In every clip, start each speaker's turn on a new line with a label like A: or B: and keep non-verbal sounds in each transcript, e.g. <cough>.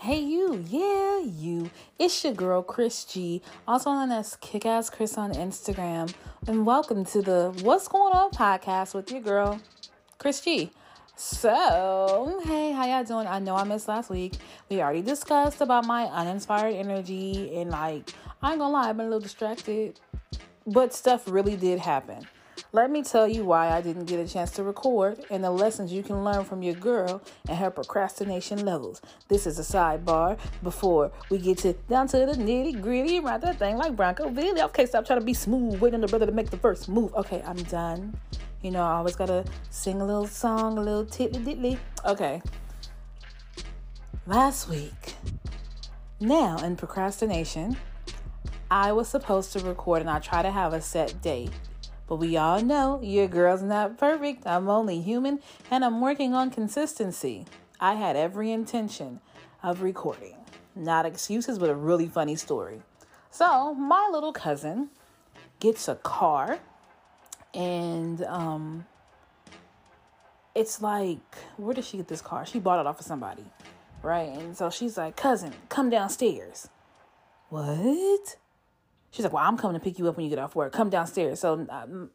A: Hey, you, yeah, you. It's your girl, Chris G, also known as Kick Ass Chris on Instagram. And welcome to the What's Going On podcast with your girl, Chris G. So, hey, how y'all doing? I know I missed last week. We already discussed about my uninspired energy, and like, I ain't gonna lie, I've been a little distracted, but stuff really did happen. Let me tell you why I didn't get a chance to record and the lessons you can learn from your girl and her procrastination levels. This is a sidebar before we get to down to the nitty gritty, right that thing like Bronco Billy. Okay, stop trying to be smooth, waiting on the brother to make the first move. Okay, I'm done. You know, I always gotta sing a little song, a little tiddly diddly. Okay. Last week, now in procrastination, I was supposed to record and I try to have a set date. But we all know your girl's not perfect. I'm only human and I'm working on consistency. I had every intention of recording. Not excuses, but a really funny story. So, my little cousin gets a car and um it's like where did she get this car? She bought it off of somebody. Right? And so she's like, "Cousin, come downstairs." What? She's like, "Well, I'm coming to pick you up when you get off work. Come downstairs." So um,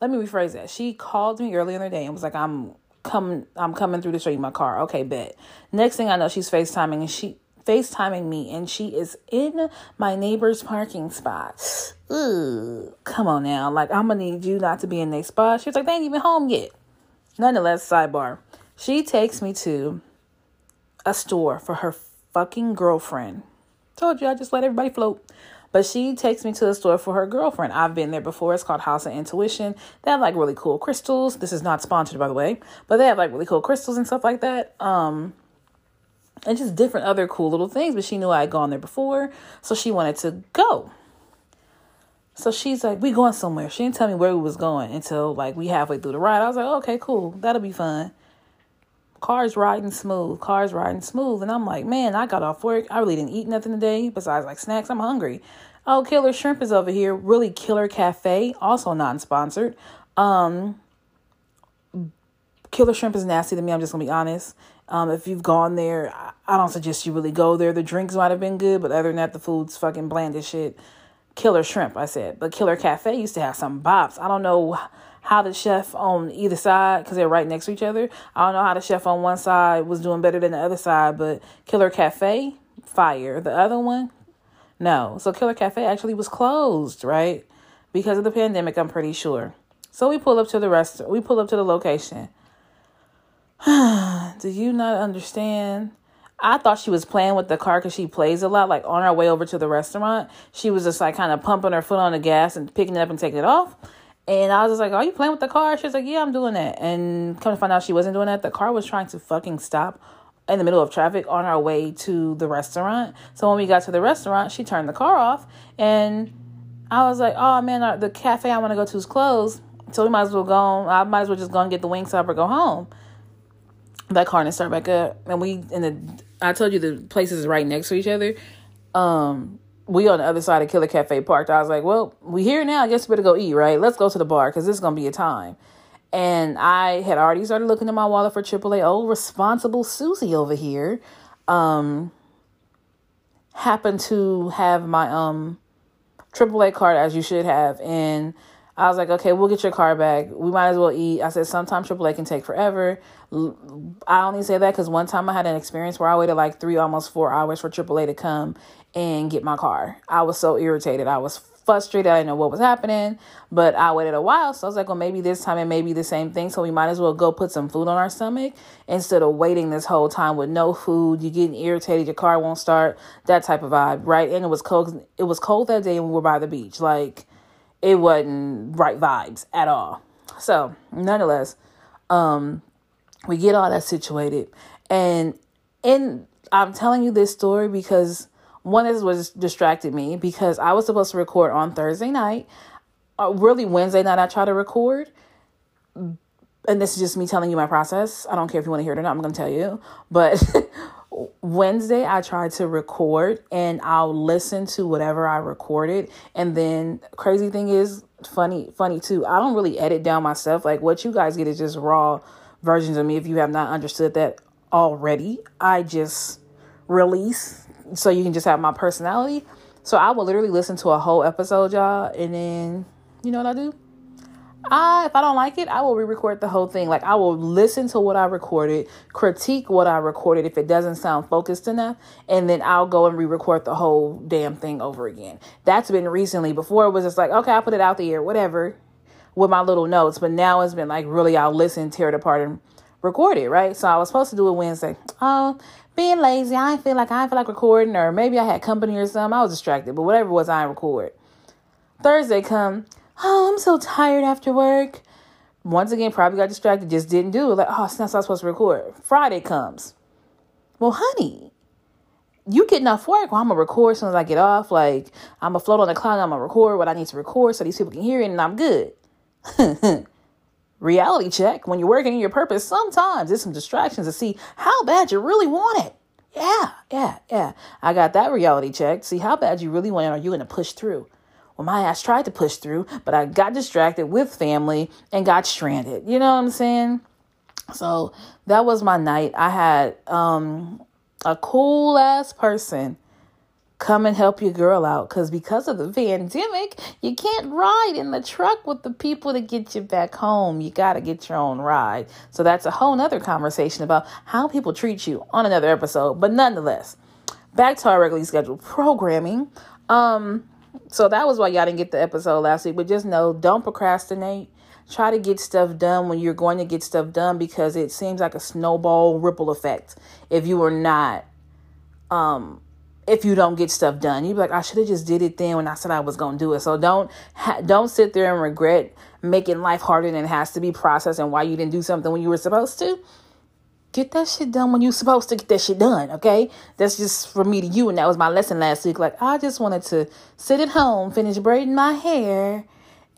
A: let me rephrase that. She called me earlier in the day and was like, "I'm coming. I'm coming through to show you my car." Okay, bet. Next thing I know, she's Facetiming and she FaceTiming me and she is in my neighbor's parking spot. Ugh, come on now. Like, I'm gonna need you not to be in their spot. She's like, they ain't even home yet. Nonetheless, sidebar. She takes me to a store for her fucking girlfriend. Told you I just let everybody float. But she takes me to a store for her girlfriend. I've been there before. It's called House of Intuition. They have like really cool crystals. This is not sponsored, by the way, but they have like really cool crystals and stuff like that. Um, and just different other cool little things. But she knew I had gone there before, so she wanted to go. So she's like, "We going somewhere." She didn't tell me where we was going until like we halfway through the ride. I was like, "Okay, cool, that'll be fun." Cars riding smooth, cars riding smooth, and I'm like, "Man, I got off work. I really didn't eat nothing today besides like snacks. I'm hungry." Oh, Killer Shrimp is over here. Really Killer Cafe, also non-sponsored. Um, Killer Shrimp is nasty to me. I'm just gonna be honest. Um, if you've gone there, I don't suggest you really go there. The drinks might have been good, but other than that, the food's fucking bland as shit. Killer Shrimp, I said. But Killer Cafe used to have some bops. I don't know how the chef on either side, because they're right next to each other, I don't know how the chef on one side was doing better than the other side, but Killer Cafe, fire. The other one, no. So Killer Cafe actually was closed, right? Because of the pandemic, I'm pretty sure. So we pull up to the restaurant. We pull up to the location. <sighs> Do you not understand? I thought she was playing with the car because she plays a lot. Like on our way over to the restaurant, she was just like kind of pumping her foot on the gas and picking it up and taking it off. And I was just like, Are you playing with the car? She was like, Yeah, I'm doing that. And come to find out she wasn't doing that. The car was trying to fucking stop in the middle of traffic on our way to the restaurant. So when we got to the restaurant, she turned the car off. And I was like, Oh man, the cafe I want to go to is closed. So we might as well go. I might as well just go and get the Wingstop or go home that car and start back up. And we in the I told you the places right next to each other. Um, we on the other side of Killer Cafe parked. I was like, well, we here now. I guess we better go eat, right? Let's go to the bar because this is gonna be a time. And I had already started looking in my wallet for AAA. Oh, responsible Susie over here, um, happened to have my um AAA card as you should have, and I was like, okay, we'll get your car back. We might as well eat. I said, sometimes AAA can take forever. I only say that because one time I had an experience where I waited like three, almost four hours for AAA to come and get my car. I was so irritated. I was frustrated. I didn't know what was happening, but I waited a while. So I was like, well, maybe this time it may be the same thing. So we might as well go put some food on our stomach instead of waiting this whole time with no food. You're getting irritated. Your car won't start. That type of vibe, right? And it was cold. It was cold that day and we were by the beach. Like, it wasn't right vibes at all. So, nonetheless, um, we get all that situated, and in I'm telling you this story because one is was distracted me because I was supposed to record on Thursday night, uh, really Wednesday night. I try to record, and this is just me telling you my process. I don't care if you want to hear it or not. I'm going to tell you, but <laughs> Wednesday, I tried to record and I'll listen to whatever I recorded. And then, crazy thing is, funny, funny too, I don't really edit down myself. Like, what you guys get is just raw versions of me if you have not understood that already. I just release so you can just have my personality. So I will literally listen to a whole episode, y'all, and then you know what I do? I if I don't like it, I will re-record the whole thing. Like I will listen to what I recorded, critique what I recorded if it doesn't sound focused enough, and then I'll go and re-record the whole damn thing over again. That's been recently. Before it was just like, okay, I put it out the air, whatever, with my little notes. But now it's been like really I'll listen, tear it apart and record it, right? So I was supposed to do it Wednesday. Oh, being lazy, I didn't feel like I didn't feel like recording, or maybe I had company or something. I was distracted, but whatever it was, I record. Thursday come, oh, I'm so tired after work. Once again, probably got distracted, just didn't do it. Like, oh, it's not supposed to record. Friday comes. Well, honey, you getting off work? Well, I'm gonna record as soon as I get off. Like, I'm gonna float on the cloud. I'm gonna record what I need to record so these people can hear it, and I'm good. <laughs> reality check when you're working in your purpose sometimes there's some distractions to see how bad you really want it yeah yeah yeah i got that reality check see how bad you really want it are you to push through well my ass tried to push through but i got distracted with family and got stranded. You know what i'm saying? So that was my night. I had um a cool ass person come and help your girl out because because of the pandemic you can't ride in the truck with the people to get you back home. You got to get your own ride. So that's a whole nother conversation about how people treat you on another episode. But nonetheless back to our regularly scheduled programming. Um so that was why y'all didn't get the episode last week but just know don't procrastinate try to get stuff done when you're going to get stuff done because it seems like a snowball ripple effect if you are not um if you don't get stuff done. You'd be like, I should have just did it then when I said I was going to do it. So don't ha- don't sit there and regret making life harder than it has to be processed and why you didn't do something when you were supposed to. Get that shit done when you're supposed to get that shit done, okay? That's just for me to you. And that was my lesson last week. Like, I just wanted to sit at home, finish braiding my hair,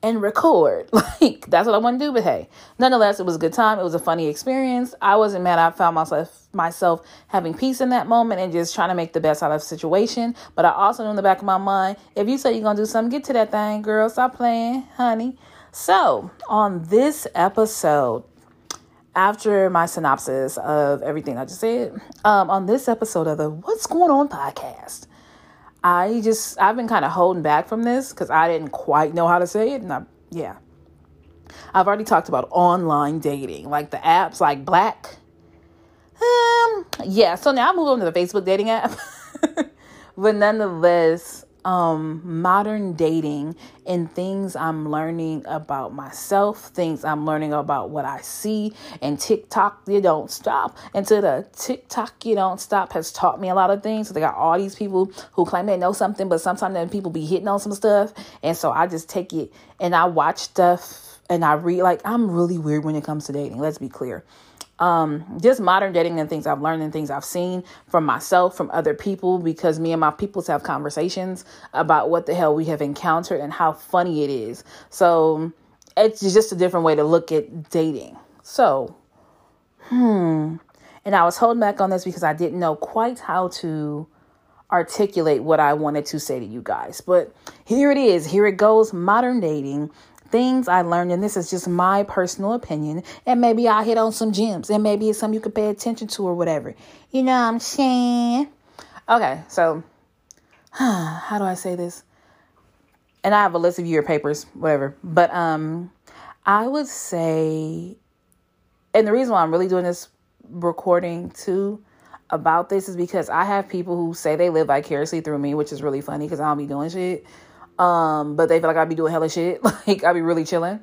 A: and record. <laughs> Like that's what I want to do. But hey, nonetheless, it was a good time. It was a funny experience. I wasn't mad. I found myself myself having peace in that moment and just trying to make the best out of the situation. But I also knew in the back of my mind, if you say you're gonna do something, get to that thing, girl. Stop playing, honey. So on this episode, after my synopsis of everything I just said, um, on this episode of the What's Going On podcast. I just I've been kind of holding back from this because I didn't quite know how to say it, and I yeah. I've already talked about online dating, like the apps like Black. Um, yeah. So now I'm moving on to the Facebook dating app, <laughs> but nonetheless, um modern dating and things I'm learning about myself, things I'm learning about what I see and TikTok you don't stop. And to the TikTok you don't stop has taught me a lot of things. So they got all these people who claim they know something, but sometimes then people be hitting on some stuff. And so I just take it and I watch stuff and I read like I'm really weird when it comes to dating. Let's be clear um, just modern dating and things I've learned and things I've seen from myself, from other people, because me and my peoples have conversations about what the hell we have encountered and how funny it is. So it's just a different way to look at dating. So, hmm. And I was holding back on this because I didn't know quite how to articulate what I wanted to say to you guys. But here it is. Here it goes modern dating things I learned, and this is just my personal opinion, and maybe I hit on some gems, and maybe it's something you could pay attention to or whatever. You know what I'm saying? Okay, so <sighs> how do I say this? And I have a list of your papers, whatever. But um, I would say, and the reason why I'm really doing this recording too about this is because I have people who say they live vicariously through me, which is really funny because I don't be doing shit. Um, but they feel like I'd be doing hella shit. <laughs> Like I'd be really chilling.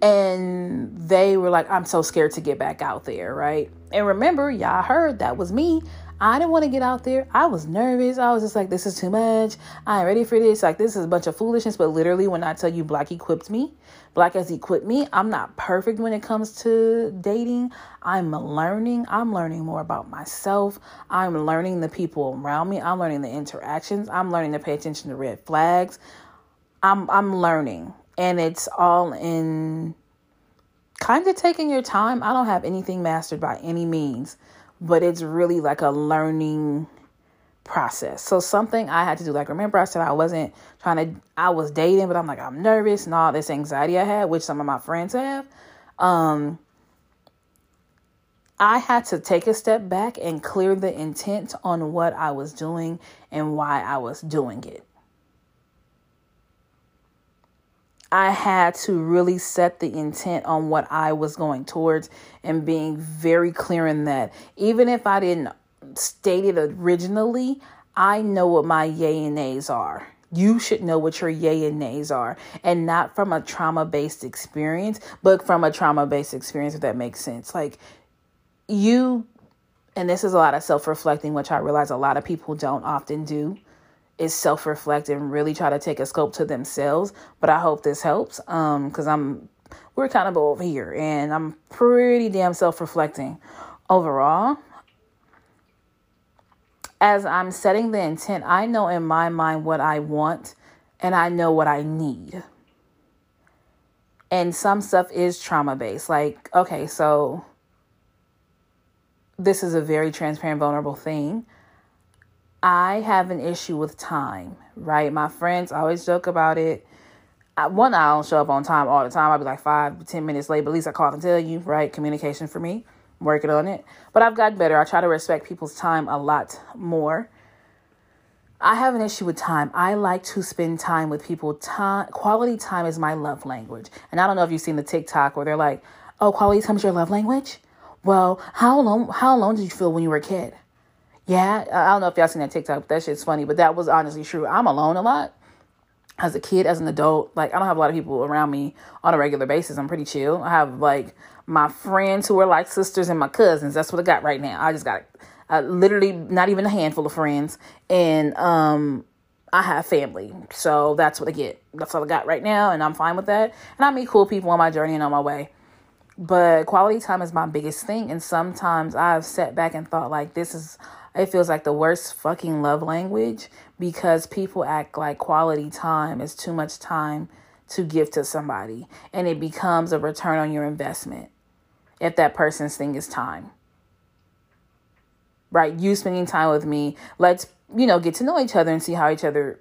A: And they were like, I'm so scared to get back out there, right? And remember, y'all heard that was me. I didn't want to get out there. I was nervous. I was just like, this is too much. I ain't ready for this. Like, this is a bunch of foolishness. But literally, when I tell you Black equipped me, Black has equipped me, I'm not perfect when it comes to dating. I'm learning. I'm learning more about myself. I'm learning the people around me. I'm learning the interactions. I'm learning to pay attention to red flags. I'm I'm learning. And it's all in kind of taking your time. I don't have anything mastered by any means but it's really like a learning process. So something I had to do. Like remember I said I wasn't trying to I was dating, but I'm like I'm nervous and all this anxiety I had, which some of my friends have. Um I had to take a step back and clear the intent on what I was doing and why I was doing it. I had to really set the intent on what I was going towards and being very clear in that. Even if I didn't state it originally, I know what my yay and nays are. You should know what your yay and nays are, and not from a trauma based experience, but from a trauma based experience, if that makes sense. Like, you, and this is a lot of self reflecting, which I realize a lot of people don't often do is self reflect and really try to take a scope to themselves. But I hope this helps um because I'm we're kind of over here and I'm pretty damn self reflecting overall. As I'm setting the intent, I know in my mind what I want and I know what I need. And some stuff is trauma based. Like, okay, so this is a very transparent, vulnerable thing. I have an issue with time, right? My friends always joke about it. I, one, I don't show up on time all the time. I'll be like five, ten minutes late, but at least I call and tell you, right? Communication for me, I'm working on it. But I've gotten better. I try to respect people's time a lot more. I have an issue with time. I like to spend time with people. Time, quality time is my love language. And I don't know if you've seen the TikTok where they're like, "Oh, quality time is your love language." Well, how long? How long did you feel when you were a kid? Yeah, I don't know if y'all seen that TikTok, but that shit's funny. But that was honestly true. I'm alone a lot as a kid, as an adult. Like, I don't have a lot of people around me on a regular basis. I'm pretty chill. I have like my friends who are like sisters and my cousins. That's what I got right now. I just got uh, literally not even a handful of friends. And, um, I have family. So that's what I get. That's all I got right now. And I'm fine with that. And I meet cool people on my journey and on my way. But quality time is my biggest thing. And sometimes I've sat back and thought, like, this is it feels like the worst fucking love language because people act like quality time is too much time to give to somebody and it becomes a return on your investment if that person's thing is time. Right? You spending time with me, let's, you know, get to know each other and see how each other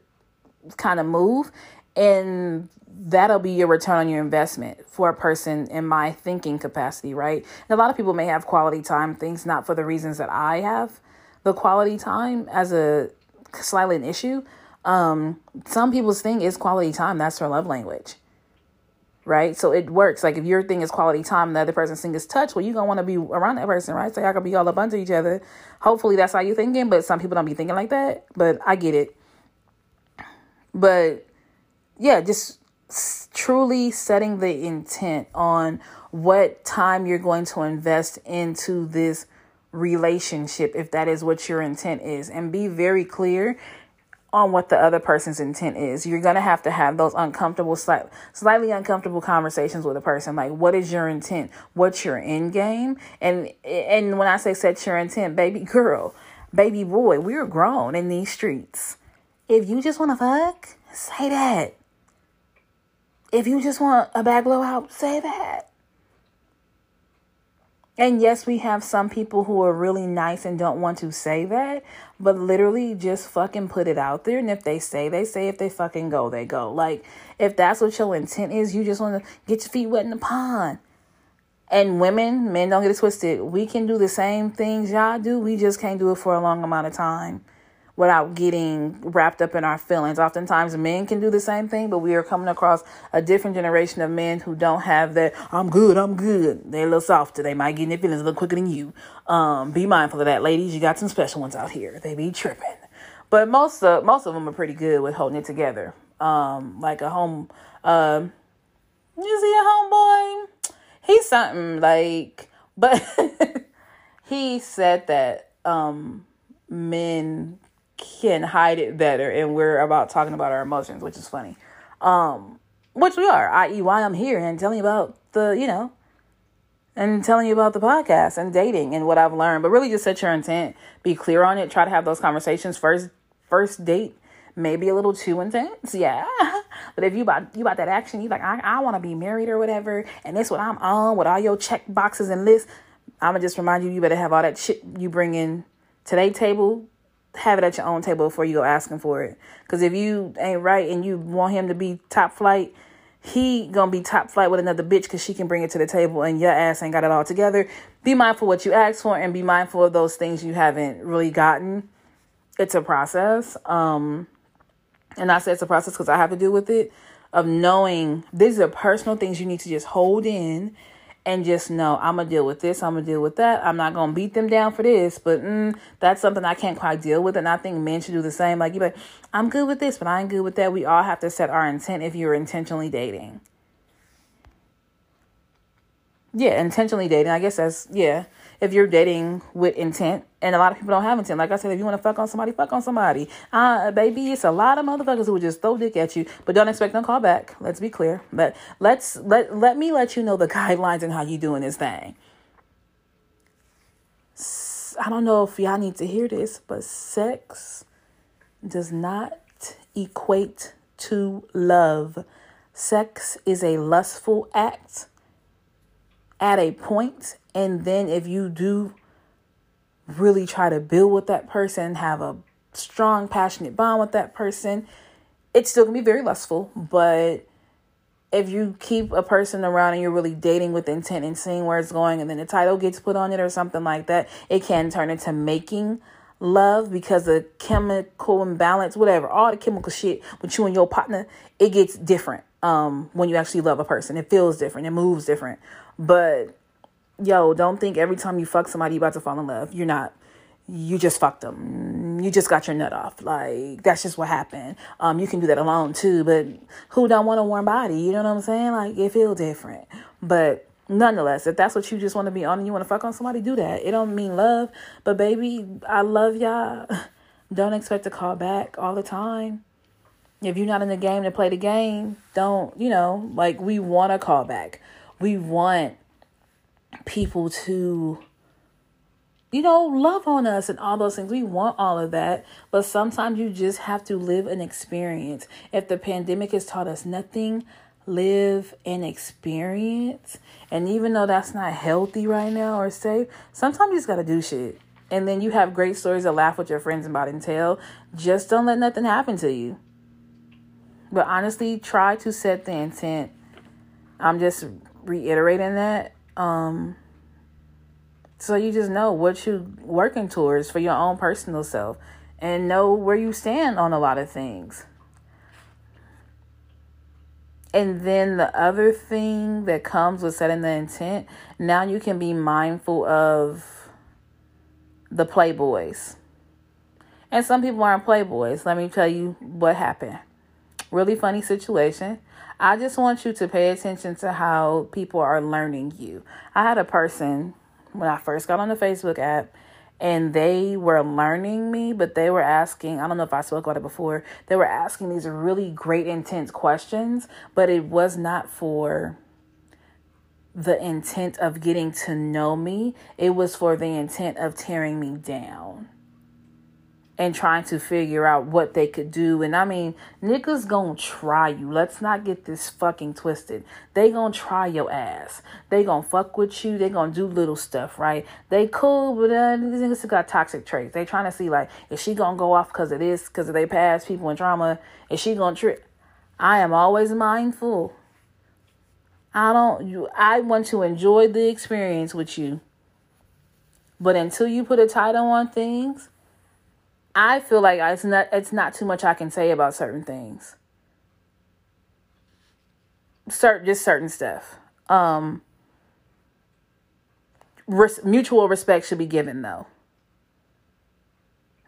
A: kind of move. And that'll be your return on your investment for a person in my thinking capacity, right? And a lot of people may have quality time things, not for the reasons that I have the quality time as a slightly an issue. Um, some people's thing is quality time. That's their love language. Right? So it works. Like if your thing is quality time, the other person's thing is touch, well, you're gonna want to be around that person, right? So y'all can be all up under each other. Hopefully that's how you're thinking, but some people don't be thinking like that. But I get it. But yeah, just truly setting the intent on what time you're going to invest into this relationship if that is what your intent is and be very clear on what the other person's intent is. You're going to have to have those uncomfortable, slight, slightly uncomfortable conversations with a person. Like, what is your intent? What's your end game? And, and when I say set your intent, baby girl, baby boy, we're grown in these streets. If you just want to fuck, say that. If you just want a back blowout, say that. And yes, we have some people who are really nice and don't want to say that, but literally just fucking put it out there. And if they say, they say. If they fucking go, they go. Like, if that's what your intent is, you just want to get your feet wet in the pond. And women, men don't get it twisted. We can do the same things y'all do. We just can't do it for a long amount of time without getting wrapped up in our feelings. Oftentimes, men can do the same thing, but we are coming across a different generation of men who don't have that. I'm good. I'm good. They're a little softer. They might get in their feelings a little quicker than you. Um, be mindful of that, ladies. You got some special ones out here. They be tripping, but most of most of them are pretty good with holding it together. Um, like a home. Um, you see a homeboy? He's something like, but <laughs> he said that um men can hide it better and we're about talking about our emotions which is funny. Um which we are i.e why i'm here and telling you about the you know and telling you about the podcast and dating and what i've learned but really just set your intent be clear on it try to have those conversations first first date maybe a little too intense yeah. <laughs> But if you about you about that action you like i, I want to be married or whatever and that's what i'm on with all your check boxes and lists i'm gonna just remind you you better have all that shit you bring in today table have it at your own table before you go asking for it. Because if you ain't right and you want him to be top flight, he gonna be top flight with another bitch because she can bring it to the table and your ass ain't got it all together. Be mindful what you ask for and be mindful of those things you haven't really gotten. It's a process. Um, and I say it's a process because I have to deal with it of knowing these are personal things you need to just hold in and just know I'm gonna deal with this, I'm gonna deal with that. I'm not gonna beat them down for this, but mm, that's something I can't quite deal with, and I think men should do the same. Like you, like I'm good with this, but I ain't good with that. We all have to set our intent if you're intentionally dating. Yeah, intentionally dating. I guess that's yeah if you're dating with intent. And a lot of people don't have intent. Like I said, if you want to fuck on somebody, fuck on somebody. Uh, baby, it's a lot of motherfuckers who would just throw dick at you, but don't expect no call back. Let's be clear. But let's let let me let you know the <laughs> guidelines and how you doing this thing. I don't know if y'all need to hear this, but sex does not equate to love. Sex is a lustful act at a point and then if you do really try to build with that person, have a strong, passionate bond with that person, it's still gonna be very lustful. But if you keep a person around and you're really dating with intent and seeing where it's going, and then the title gets put on it or something like that, it can turn into making love because the chemical imbalance, whatever, all the chemical shit with you and your partner, it gets different um, when you actually love a person. It feels different, it moves different. But yo, don't think every time you fuck somebody you about to fall in love. You're not. You just fucked them. You just got your nut off. Like that's just what happened. Um, you can do that alone too, but who don't want a warm body? You know what I'm saying? Like it feel different. But nonetheless, if that's what you just want to be on and you want to fuck on somebody, do that. It don't mean love, but baby, I love y'all. <laughs> Don't expect to call back all the time. If you're not in the game to play the game, don't, you know, like we want to call back. We want people to you know, love on us and all those things. We want all of that, but sometimes you just have to live an experience. If the pandemic has taught us nothing, live an experience. And even though that's not healthy right now or safe, sometimes you just got to do shit. And then you have great stories to laugh with your friends about and tell. Just don't let nothing happen to you. But honestly, try to set the intent. I'm just reiterating that um, so you just know what you're working towards for your own personal self and know where you stand on a lot of things. And then the other thing that comes with setting the intent, now you can be mindful of the playboys. And some people aren't playboys. Let me tell you what happened. Really funny situation. I just want you to pay attention to how people are learning you. I had a person when I first got on the Facebook app and they were learning me, but they were asking, I don't know if I spoke about it before, they were asking these really great, intense questions, but it was not for the intent of getting to know me, it was for the intent of tearing me down and trying to figure out what they could do. And I mean, niggas gonna try you. Let's not get this fucking twisted. They gonna try your ass. They gonna fuck with you. They gonna do little stuff, right? They cool, but uh, these niggas got toxic traits. They trying to see like, is she gonna go off because of this, because of their past, people in trauma? Is she gonna trip? I am always mindful. I don't. You. I want to enjoy the experience with you. But until you put a title on things I feel like it's not it's not too much I can say about certain things. Certain just certain stuff. Um res- mutual respect should be given though.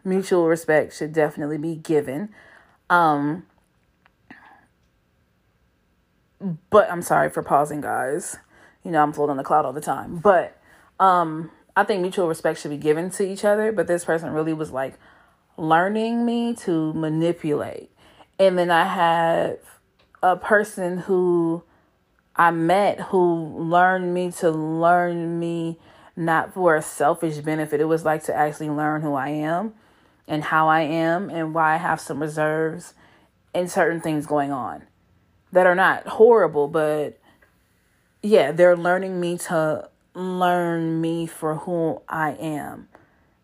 A: Mutual respect should definitely be given. Um but I'm sorry for pausing guys. You know, I'm floating on the cloud all the time. But um I think mutual respect should be given to each other, but this person really was like learning me to manipulate. And then I have a person who I met who learned me to learn me not for a selfish benefit. It was like to actually learn who I am and how I am and why I have some reserves and certain things going on that are not horrible, but yeah, they're learning me to learn me for who I am.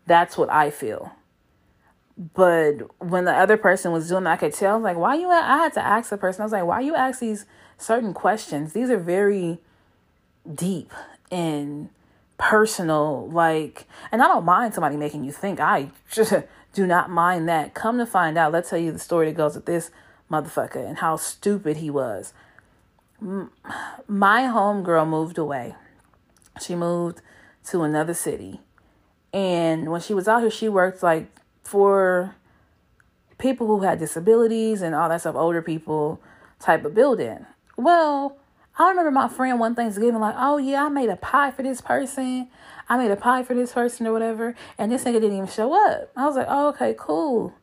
A: That's what I feel. But when the other person was doing it, I could tell, like, why you, I had to ask the person, I was like, why you ask these certain questions? These are very deep and personal. Like, and I don't mind somebody making you think. I just <laughs> do not mind that. Come to find out, let's tell you the story that goes with this motherfucker and how stupid he was. My homegirl moved away. She moved to another city. And when she was out here, she worked like for people who had disabilities and all that stuff, older people type of building. Well, I remember my friend one Thanksgiving, like, oh yeah, I made a pie for this person. I made a pie for this person or whatever. And this nigga didn't even show up. I was like, oh, okay, cool.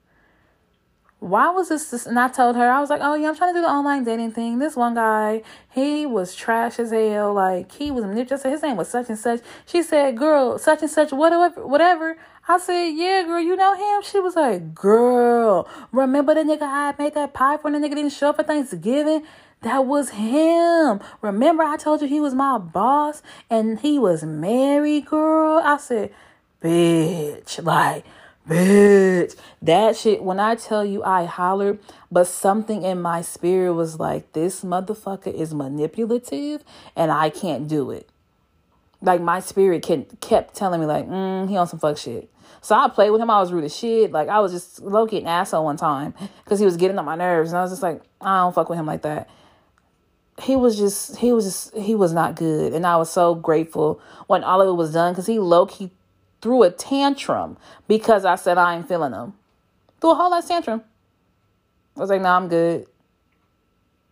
A: Why was this, this? And I told her, I was like, oh yeah, I'm trying to do the online dating thing. This one guy, he was trash as hell. Like, he was manipulative. His name was such and such. She said, girl, such and such, whatever, whatever. I said, yeah, girl, you know him? She was like, girl, remember the nigga I made that pie for and the nigga didn't show up for Thanksgiving? That was him. Remember I told you he was my boss and he was married, girl? I said, bitch, like, bitch. That shit, when I tell you I hollered, but something in my spirit was like, this motherfucker is manipulative and I can't do it like my spirit can, kept telling me like, mm, he on some fuck shit. So I played with him. I was rude as shit. Like I was just low key an asshole one time because he was getting on my nerves, and I was just like, I don't fuck with him like that. He was just, he was just, he was not good, and I was so grateful when all of it was done because he low key threw a tantrum because I said I ain't feeling him. Threw a whole ass tantrum. I was like, nah, I'm good.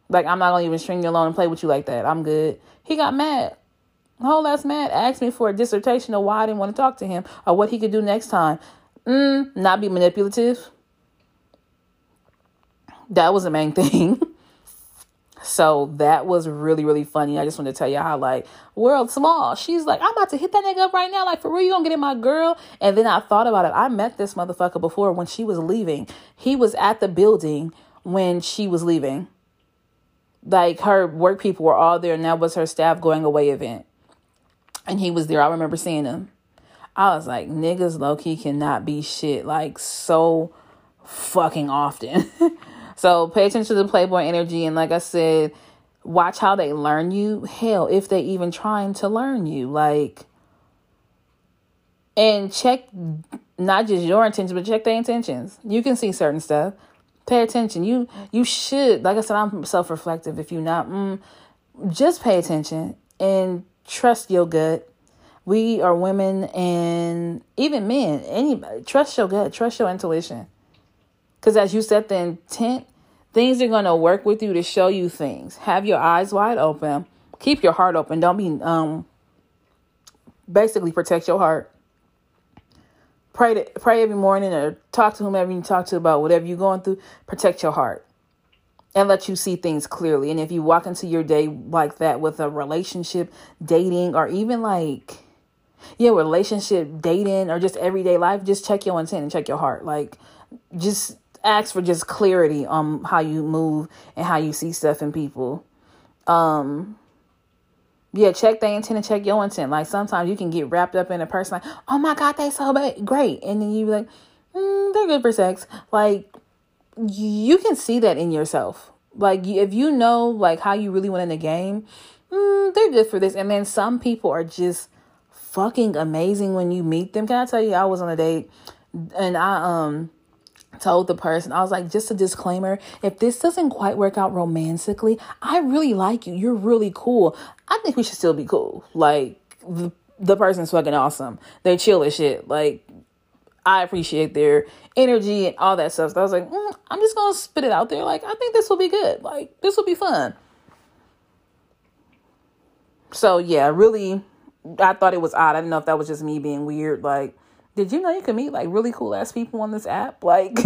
A: Like I'm not gonna even string you along and play with you like that. I'm good. He got mad whole ass man asked me for a dissertation of why I didn't want to talk to him or what he could do next time. Mm, not be manipulative. That was the main <laughs> thing. so that was really, really funny. I just want to tell you how like world small. She's like, I'm about to hit that nigga up right now. Like for real, you gonna get in my girl? And then I thought about it. I met this motherfucker before when she was leaving. He was at the building when she was leaving. Like her work people were all there, and that was her staff going away event and he was there. I remember seeing him. I was like, niggas low key cannot be shit like so fucking often. <laughs> so pay attention to the Playboy energy. And like I said, watch how they learn you. Hell, if they even trying to learn you. Like, and check not just your intentions, but check their intentions. You can see certain stuff. Pay attention. You you should, like I said, I'm self reflective. If you're not, mm, just pay attention and trust your gut. We are women and even men, anybody, trust your gut, trust your intuition. Because as you set the intent, things are going to work with you to show you things. Have your eyes wide open. Keep your heart open. Don't be, um, basically protect your heart. Pray to, pray every morning or talk to whomever you talk to about whatever you're going through. Protect your heart and let you see things clearly. And if you walk into your day like that with a relationship, dating, or even like, yeah, relationship, dating, or just everyday life, just check your intent and check your heart. Like, just ask for just clarity on how you move and how you see stuff in people. Um, yeah, check their intent and check your intent. Like sometimes you can get wrapped up in a person like, oh my god, they so bad, great, and then you be like, mm, they're good for sex. Like you can see that in yourself. Like if you know like how you really went in the game, mm, they're good for this. And then some people are just fucking amazing when you meet them. Can I tell you? I was on a date and I um told the person I was like, just a disclaimer: if this doesn't quite work out romantically, I really like you. You're really cool. I think we should still be cool. Like the the person's fucking awesome. They're chill as shit. Like I appreciate their energy and all that stuff. So I was like, mm, I'm just gonna spit it out there. Like, I think this will be good. Like, this will be fun. So yeah, really, I thought it was odd. I didn't know if that was just me being weird. Like, did you know you can meet like really cool ass people on this app? <laughs> Like.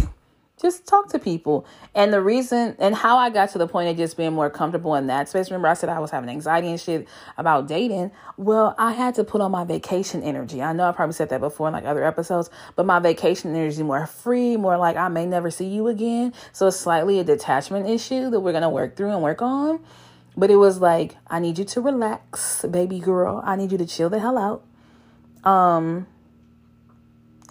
A: Just talk to people. And the reason and how I got to the point of just being more comfortable in that space. Remember, I said I was having anxiety and shit about dating. Well, I had to put on my vacation energy. I know I probably said that before in like other episodes, but my vacation energy more free, more like I may never see you again. So it's slightly a detachment issue that we're gonna work through and work on. But it was like, I need you to relax, baby girl. I need you to chill the hell out. Um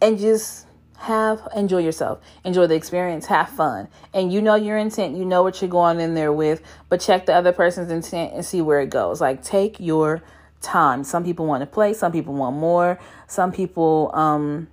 A: and just have enjoy yourself. Enjoy the experience. Have fun. And you know your intent. You know what you're going in there with but check the other person's intent and see where it goes. Like take your time. Some people want to play. Some people want more. Some people um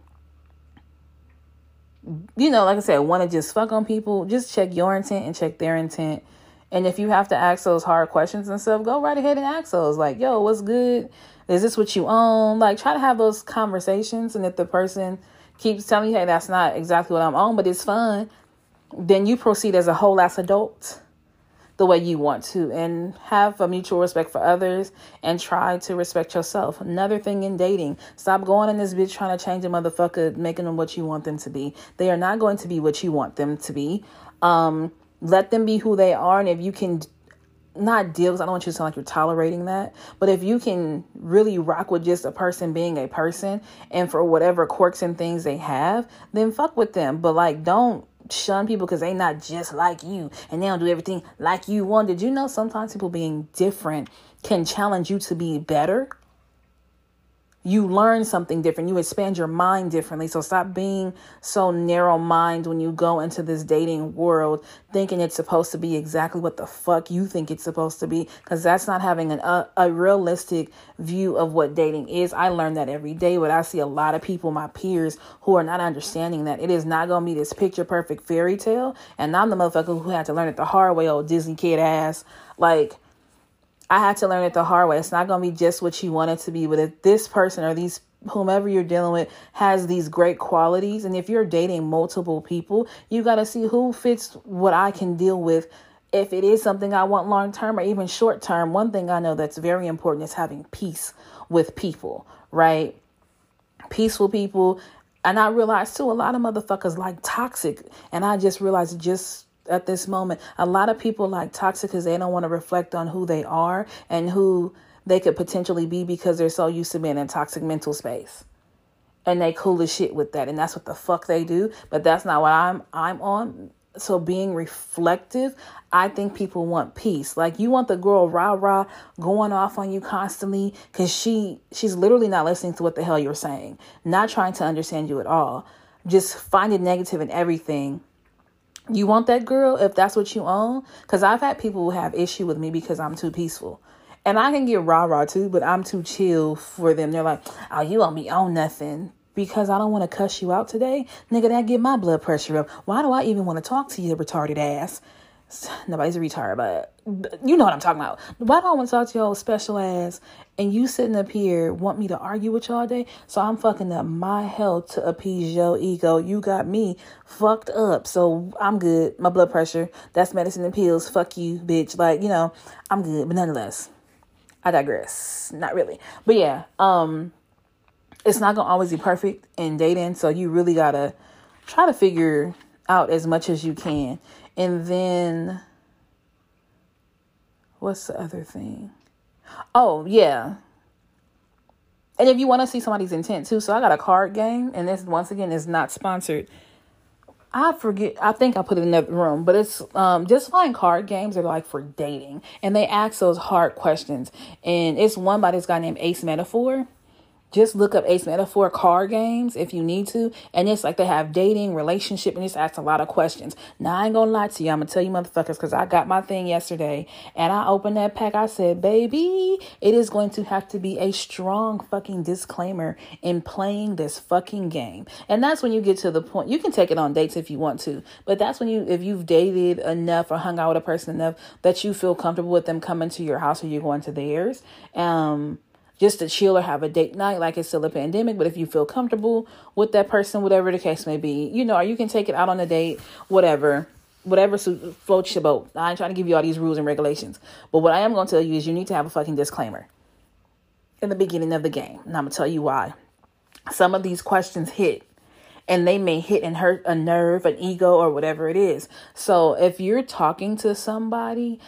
A: you know like i said want to just fuck on people. Just check your intent and check their intent. And if you have to ask those hard questions and stuff go right ahead and ask those. Like yo what's good? Is this what you own? Like try to have those conversations and if the person keeps telling you, hey, that's not exactly what I'm on, but it's fun, then you proceed as a whole ass adult the way you want to and have a mutual respect for others and try to respect yourself. Another thing in dating, stop going in this bitch trying to change a motherfucker, making them what you want them to be. They are not going to be what you want them to be. Um, let them be who they are. And if you can not deal because I don't want you to sound like you're tolerating that. But if you can really rock with just a person being a person and for whatever quirks and things they have, then fuck with them. But like, don't shun people because they not just like you and they don't do everything like you want. Did you know sometimes people being different can challenge you to be better? You learn something different. You expand your mind differently. So stop being so narrow minded when you go into this dating world thinking it's supposed to be exactly what the fuck you think it's supposed to be because that's not having an, a, a realistic view of what dating is. I learn that every day, but I see a lot of people, my peers, who are not understanding that it is not going to be this picture perfect fairy tale. And I'm the motherfucker who had to learn it the hard way, old Disney kid ass. Like, I had to learn it the hard way. It's not going to be just what you want it to be, but if this person or these whomever you're dealing with has these great qualities and if you're dating multiple people, you got to see who fits what I can deal with if it is something I want long term or even short term. One thing I know that's very important is having peace with people, right? Peaceful people and I realized too, a lot of motherfuckers like toxic. And I just realized just at this moment. A lot of people like toxic because they don't want to reflect on who they are and who they could potentially be because they're so used to being in toxic mental space. And they cool as shit with that. And that's what the fuck they do. But that's not what I'm I'm on. So being reflective, I think people want peace. Like you want the girl rah rah going off on you constantly because she she's literally not listening to what the hell you're saying, not trying to understand you at all. Just finding negative in everything you want that girl if that's what you own? Because I've had people who have issue with me because I'm too peaceful. And I can get rah rah too, but I'm too chill for them. They're like, oh, you want me own nothing because I don't want to cuss you out today. Nigga, that get my blood pressure up. Why do I even want to talk to you, retarded ass? Nobody's a retard, but you know what I'm talking about. Why do I want to talk to y'all special ass and you sitting up here want me to argue with you all day? So I'm fucking up my health to appease your ego. You got me fucked up. So I'm good. My blood pressure, that's medicine and pills. Fuck you, bitch. Like, you know, I'm good. But nonetheless, I digress. Not really. But yeah, um, it's not gonna always be perfect in dating. So you really gotta try to figure out as much as you can and then what's the other thing? Oh, yeah. And if you want to see somebody's intent too, so I got a card game, and this once again is not sponsored. I forget. I think I put it in the room, but it's um, just find card games are like for dating, and they ask those hard questions. And it's one by this guy named Ace Metaphor, just look up Ace Metaphor card games if you need to. And it's like they have dating, relationship, and just ask a lot of questions. Now, I ain't gonna lie to you. I'm gonna tell you motherfuckers because I got my thing yesterday and I opened that pack. I said, baby, it is going to have to be a strong fucking disclaimer in playing this fucking game. And that's when you get to the point. You can take it on dates if you want to, but that's when you, if you've dated enough or hung out with a person enough that you feel comfortable with them coming to your house or you're going to theirs. Um, just to chill or have a date night like it's still a pandemic. But if you feel comfortable with that person, whatever the case may be, you know, or you can take it out on a date, whatever. Whatever floats your boat. I ain't trying to give you all these rules and regulations. But what I am going to tell you is you need to have a fucking disclaimer in the beginning of the game. And I'm going to tell you why. Some of these questions hit and they may hit and hurt a nerve, an ego, or whatever it is. So if you're talking to somebody,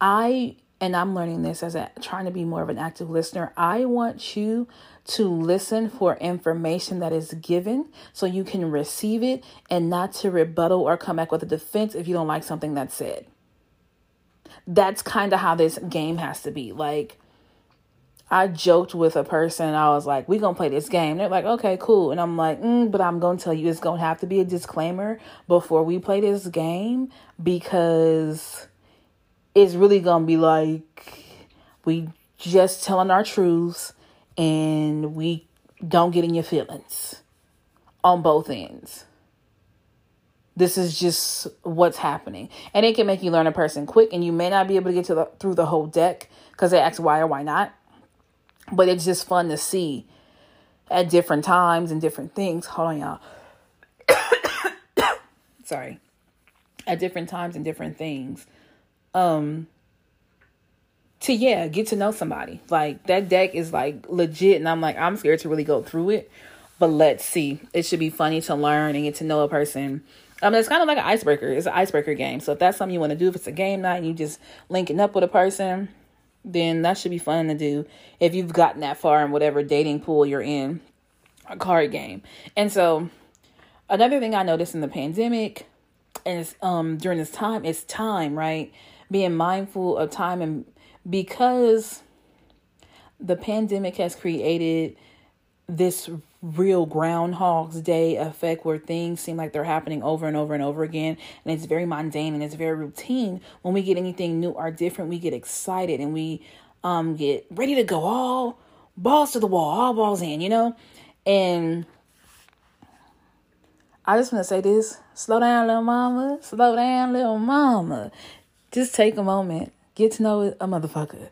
A: I and I'm learning this as a trying to be more of an active listener. I want you to listen for information that is given so you can receive it and not to rebuttal or come back with a defense if you don't like something that's said. That's kind of how this game has to be. Like, I joked with a person. I was like, "We gonna play this game." They're like, "Okay, cool." And I'm like, mm, "But I'm gonna tell you, it's gonna have to be a disclaimer before we play this game because it's really gonna be like we just telling our truths and we don't get in your feelings on both ends." This is just what's happening. And it can make you learn a person quick and you may not be able to get to the, through the whole deck because they ask why or why not. But it's just fun to see at different times and different things. Hold on, y'all. <coughs> Sorry. At different times and different things. Um to yeah, get to know somebody. Like that deck is like legit and I'm like I'm scared to really go through it. But let's see. It should be funny to learn and get to know a person. I mean, it's kind of like an icebreaker. It's an icebreaker game. So if that's something you want to do, if it's a game night and you just linking up with a person, then that should be fun to do if you've gotten that far in whatever dating pool you're in, a card game. And so another thing I noticed in the pandemic and um during this time is time, right? Being mindful of time. And because the pandemic has created this real groundhog's day effect where things seem like they're happening over and over and over again and it's very mundane and it's very routine when we get anything new or different we get excited and we um get ready to go all balls to the wall all balls in you know? And i just want to say this slow down little mama slow down little mama just take a moment get to know a motherfucker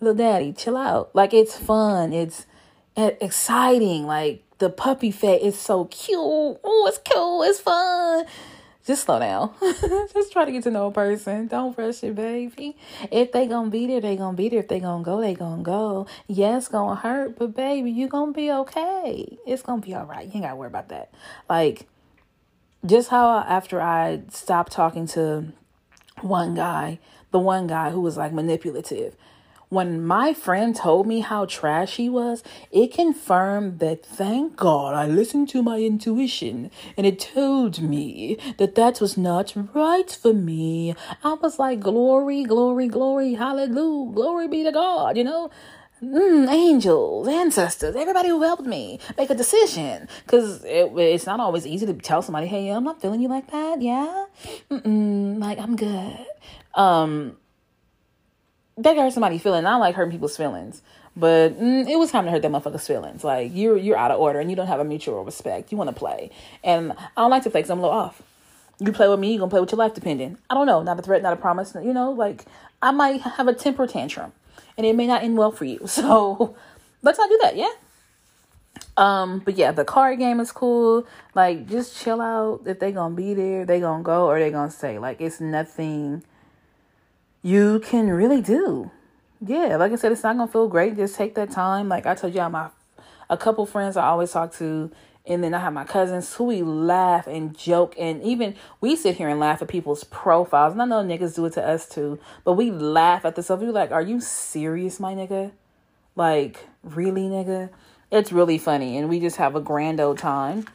A: little daddy chill out like it's fun it's exciting like the puppy fat is so cute. Oh, it's cool. It's fun. Just slow down. <laughs> Just try to get to know a person. Don't rush it, baby. If they gonna be there, they gonna be there. If they gonna go, they gonna go. Yes, gonna hurt, but baby, you gonna be okay. It's gonna be all right. You ain't gotta worry about that. Like, just how after I stopped talking to one guy, the one guy who was like manipulative, when my friend told me how trash he was, it confirmed that thank God I listened to my intuition and it told me that that was not right for me. I was like, glory, glory, glory, hallelujah, glory be to God, you know? Mm, angels, ancestors, everybody who helped me make a decision. Because it, it's not always easy to tell somebody, hey, I'm not feeling you like that. Yeah. Mm-mm, like, I'm good. Um, that hurt somebody's feeling. I like hurting people's feelings, but mm, it was time to hurt that motherfucker's feelings. Like you're you're out of order and you don't have a mutual respect. You want to play, and I don't like to play because I'm a little off. You play with me, you gonna play with your life depending. I don't know, not a threat, not a promise. You know, like I might have a temper tantrum, and it may not end well for you. <laughs> So let's not do that. Yeah. Um, but yeah, the card game is cool. Like, just chill out. If they gonna be there, they gonna go or they gonna stay. Like, it's nothing you can really do. Yeah, like I said, it's not gonna feel great. Just take that time. Like I told have my a couple friends I always talk to, and then I have my cousins who we laugh and joke, and even we sit here and laugh at people's profiles. And I know niggas do it to us too, but we laugh at the stuff. We're like, "Are you serious, my nigga? Like, really, nigga?" It's really funny, and we just have a grand old time.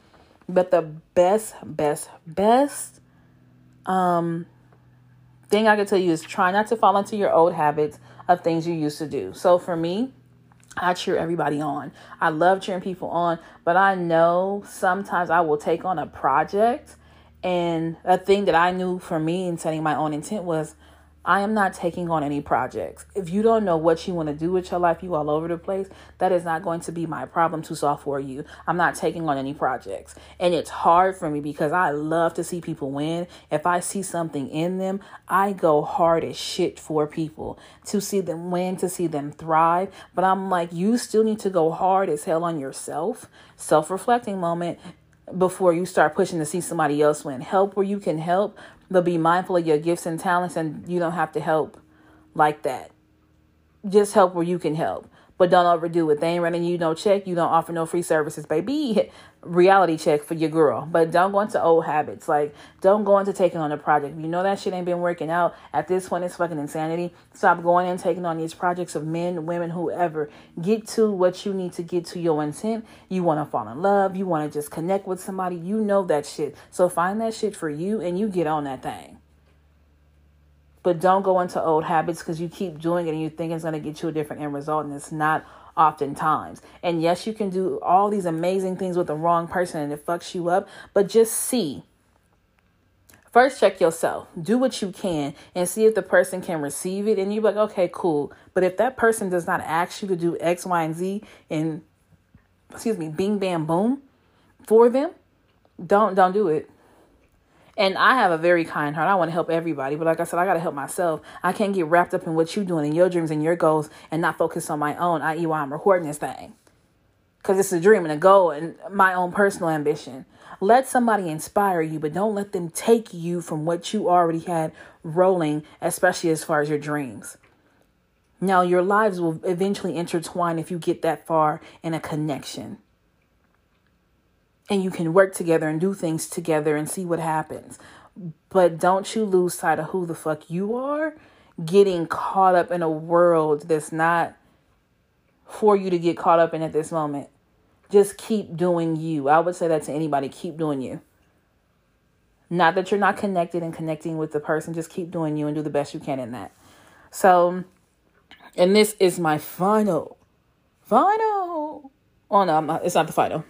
A: But the best, best, best, um, thing I can tell you is try not to fall into your old habits of things you used to do. So for me, I cheer everybody on. I love cheering people on, but I know sometimes I will take on a project and a thing that I knew for me in setting my own intent was I am not taking on any projects. If you don't know what you want to do with your life, you all over the place, that is not going to be my problem to solve for you. I'm not taking on any projects. And it's hard for me because I love to see people win. If I see something in them, I go hard as shit for people to see them win, to see them thrive. But I'm like, you still need to go hard as hell on yourself. Self reflecting moment before you start pushing to see somebody else win. Help where you can help, but be mindful of your gifts and talents, and you don't have to help like that. Just help where you can help but don't overdo it. They ain't running you no check. You don't offer no free services, baby. <laughs> Reality check for your girl. But don't go into old habits. Like, don't go into taking on a project. You know that shit ain't been working out. At this point, it's fucking insanity. Stop going and taking on these projects of men, women, whoever. Get to what you need to get to your intent. You want to fall in love. You want to just connect with somebody. You know that shit. So find that shit for you and you get on that thing. But don't go into old habits because you keep doing it and you think it's going to get you a different end result, and it's not oftentimes. And yes, you can do all these amazing things with the wrong person and it fucks you up, but just see. First, check yourself. Do what you can and see if the person can receive it. And you're like, okay, cool. But if that person does not ask you to do X, Y, and Z and excuse me, bing bam boom for them, don't don't do it. And I have a very kind heart. I want to help everybody, but like I said, I got to help myself. I can't get wrapped up in what you're doing and your dreams and your goals and not focus on my own, i.e., why I'm recording this thing. Because it's a dream and a goal and my own personal ambition. Let somebody inspire you, but don't let them take you from what you already had rolling, especially as far as your dreams. Now, your lives will eventually intertwine if you get that far in a connection and you can work together and do things together and see what happens. But don't you lose sight of who the fuck you are getting caught up in a world that's not for you to get caught up in at this moment. Just keep doing you. I would say that to anybody. Keep doing you. Not that you're not connected and connecting with the person, just keep doing you and do the best you can in that. So, and this is my final, final. Oh no, it's not the final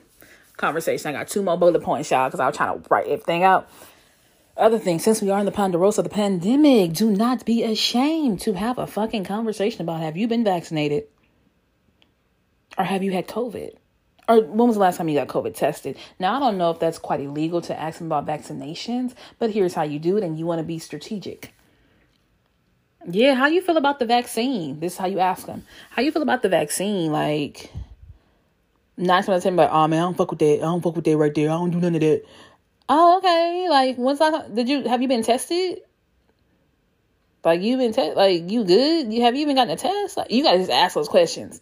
A: conversation. I got two more bullet points, y'all, because I was trying to write everything out. Other thing, since we are in the ponderosa of the pandemic, do not be ashamed to have a fucking conversation about have you been vaccinated? Or have you had COVID? Or when was the last time you got COVID tested? Now, I don't know if that's quite illegal to ask them about vaccinations, but here's how you do it, and you want to be strategic. Yeah, how you feel about the vaccine? This is how you ask them. How you feel about the vaccine? Like, not gonna tell me like, oh man, I don't fuck with that. I don't fuck with that right there. I don't do none of that. Oh, okay. Like, once I did you have you been tested? Like you been te- like you good? You have you even gotten a test? Like you gotta just ask those questions.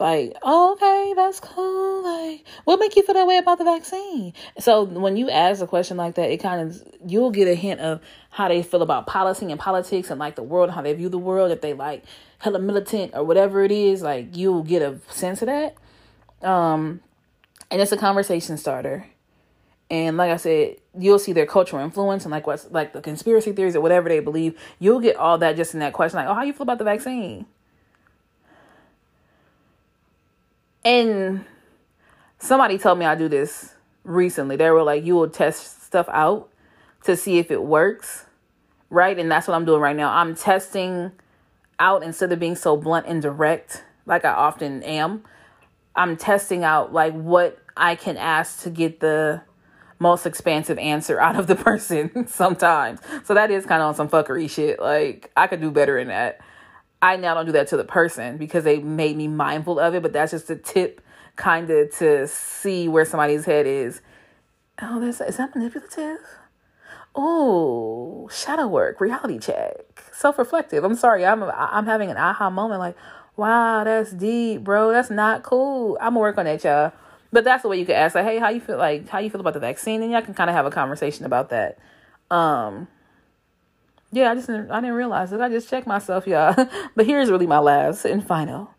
A: Like, oh, okay, that's cool. Like, what make you feel that way about the vaccine? So when you ask a question like that, it kind of you'll get a hint of how they feel about policy and politics and like the world, how they view the world. If they like hella militant or whatever it is, like you'll get a sense of that. Um, and it's a conversation starter. And like I said, you'll see their cultural influence and like what's like the conspiracy theories or whatever they believe. You'll get all that just in that question, like, oh, how you feel about the vaccine? And somebody told me I do this recently. They were like, you will test stuff out to see if it works. Right. And that's what I'm doing right now. I'm testing out instead of being so blunt and direct, like I often am. I'm testing out like what I can ask to get the most expansive answer out of the <laughs> person sometimes. So that is kind of on some fuckery shit. Like I could do better in that. I now don't do that to the person because they made me mindful of it, but that's just a tip kind of to see where somebody's head is. Oh, that's is that manipulative? Oh, shadow work, reality check, self reflective. I'm sorry, I'm I'm having an aha moment. Like, Wow, that's deep, bro. That's not cool. I'm gonna work on that, y'all. But that's the way you can ask, like, hey, how you feel like how you feel about the vaccine? And y'all can kind of have a conversation about that. Um yeah, I just didn't, I didn't realize it. I just checked myself, y'all. <laughs> but here's really my last and final.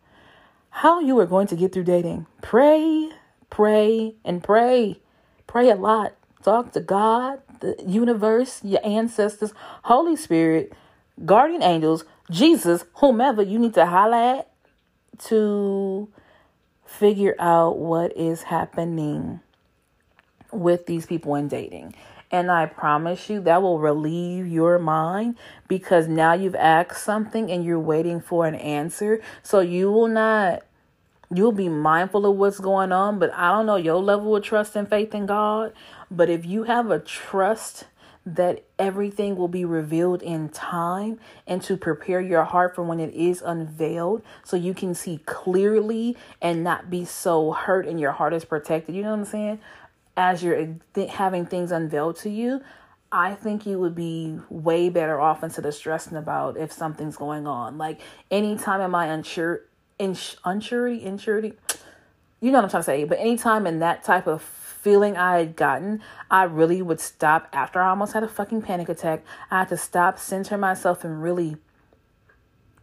A: How you are going to get through dating. Pray, pray, and pray. Pray a lot. Talk to God, the universe, your ancestors, Holy Spirit, guardian angels, Jesus, whomever you need to highlight to figure out what is happening with these people in dating. And I promise you that will relieve your mind because now you've asked something and you're waiting for an answer. So you will not, you'll be mindful of what's going on. But I don't know your level of trust and faith in God. But if you have a trust that everything will be revealed in time and to prepare your heart for when it is unveiled so you can see clearly and not be so hurt and your heart is protected. You know what I'm saying? As you're having things unveiled to you, I think you would be way better off instead of stressing about if something's going on. Like anytime in my unsure, ins- unsurety, insurity, you know what I'm trying to say. But anytime in that type of feeling I had gotten, I really would stop after I almost had a fucking panic attack. I had to stop, center myself, and really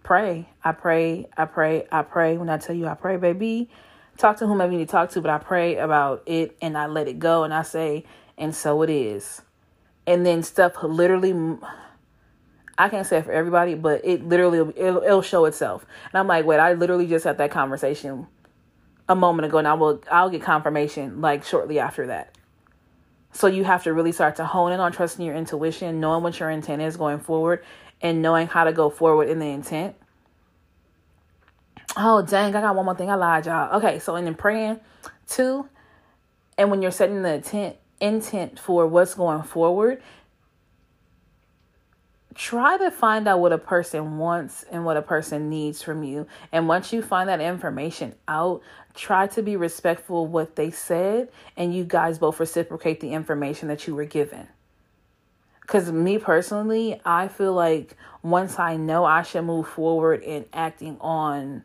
A: pray. I pray, I pray, I pray. When I tell you I pray, baby, talk to whomever you need to talk to, but I pray about it and I let it go and I say, and so it is. And then stuff literally, I can't say it for everybody, but it literally it'll, it'll show itself. And I'm like, wait, I literally just had that conversation a moment ago, and I will I'll get confirmation like shortly after that. So you have to really start to hone in on trusting your intuition, knowing what your intent is going forward, and knowing how to go forward in the intent. Oh dang, I got one more thing. I lied, y'all. Okay, so in then praying too, and when you're setting the intent intent for what's going forward, try to find out what a person wants and what a person needs from you. And once you find that information out, try to be respectful of what they said and you guys both reciprocate the information that you were given. Because me personally, I feel like once I know I should move forward in acting on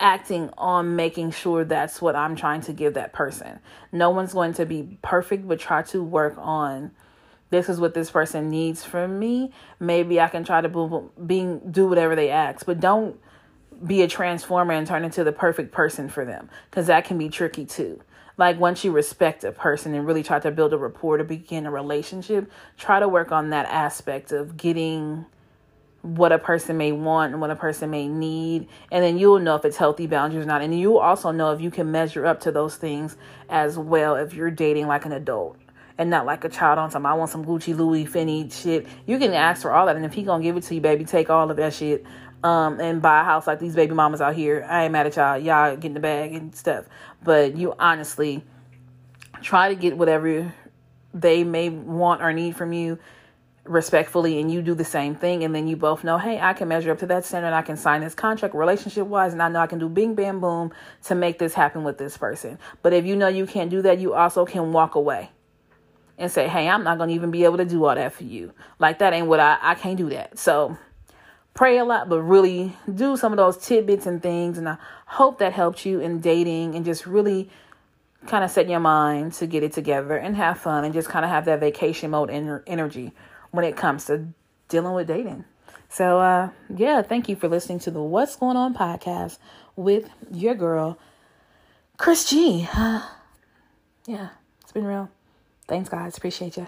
A: acting on making sure that's what I'm trying to give that person. No one's going to be perfect, but try to work on this is what this person needs from me. Maybe I can try to being do whatever they ask, but don't be a transformer and turn into the perfect person for them because that can be tricky too. Like once you respect a person and really try to build a rapport to begin a relationship, try to work on that aspect of getting what a person may want and what a person may need and then you'll know if it's healthy boundaries or not and you'll also know if you can measure up to those things as well if you're dating like an adult and not like a child on some I want some Gucci Louis Fendi shit. You can ask for all that and if he gonna give it to you, baby, take all of that shit. Um, and buy a house like these baby mamas out here. I ain't mad at y'all. Y'all getting the bag and stuff. But you honestly try to get whatever they may want or need from you respectfully and you do the same thing and then you both know hey i can measure up to that standard i can sign this contract relationship wise and i know i can do bing bam boom to make this happen with this person but if you know you can't do that you also can walk away and say, hey, I'm not going to even be able to do all that for you. Like, that ain't what I, I can't do that. So, pray a lot, but really do some of those tidbits and things. And I hope that helped you in dating and just really kind of set your mind to get it together and have fun and just kind of have that vacation mode en- energy when it comes to dealing with dating. So, uh, yeah, thank you for listening to the What's Going On podcast with your girl, Chris G. <sighs> yeah, it's been real. Thanks, guys. Appreciate you.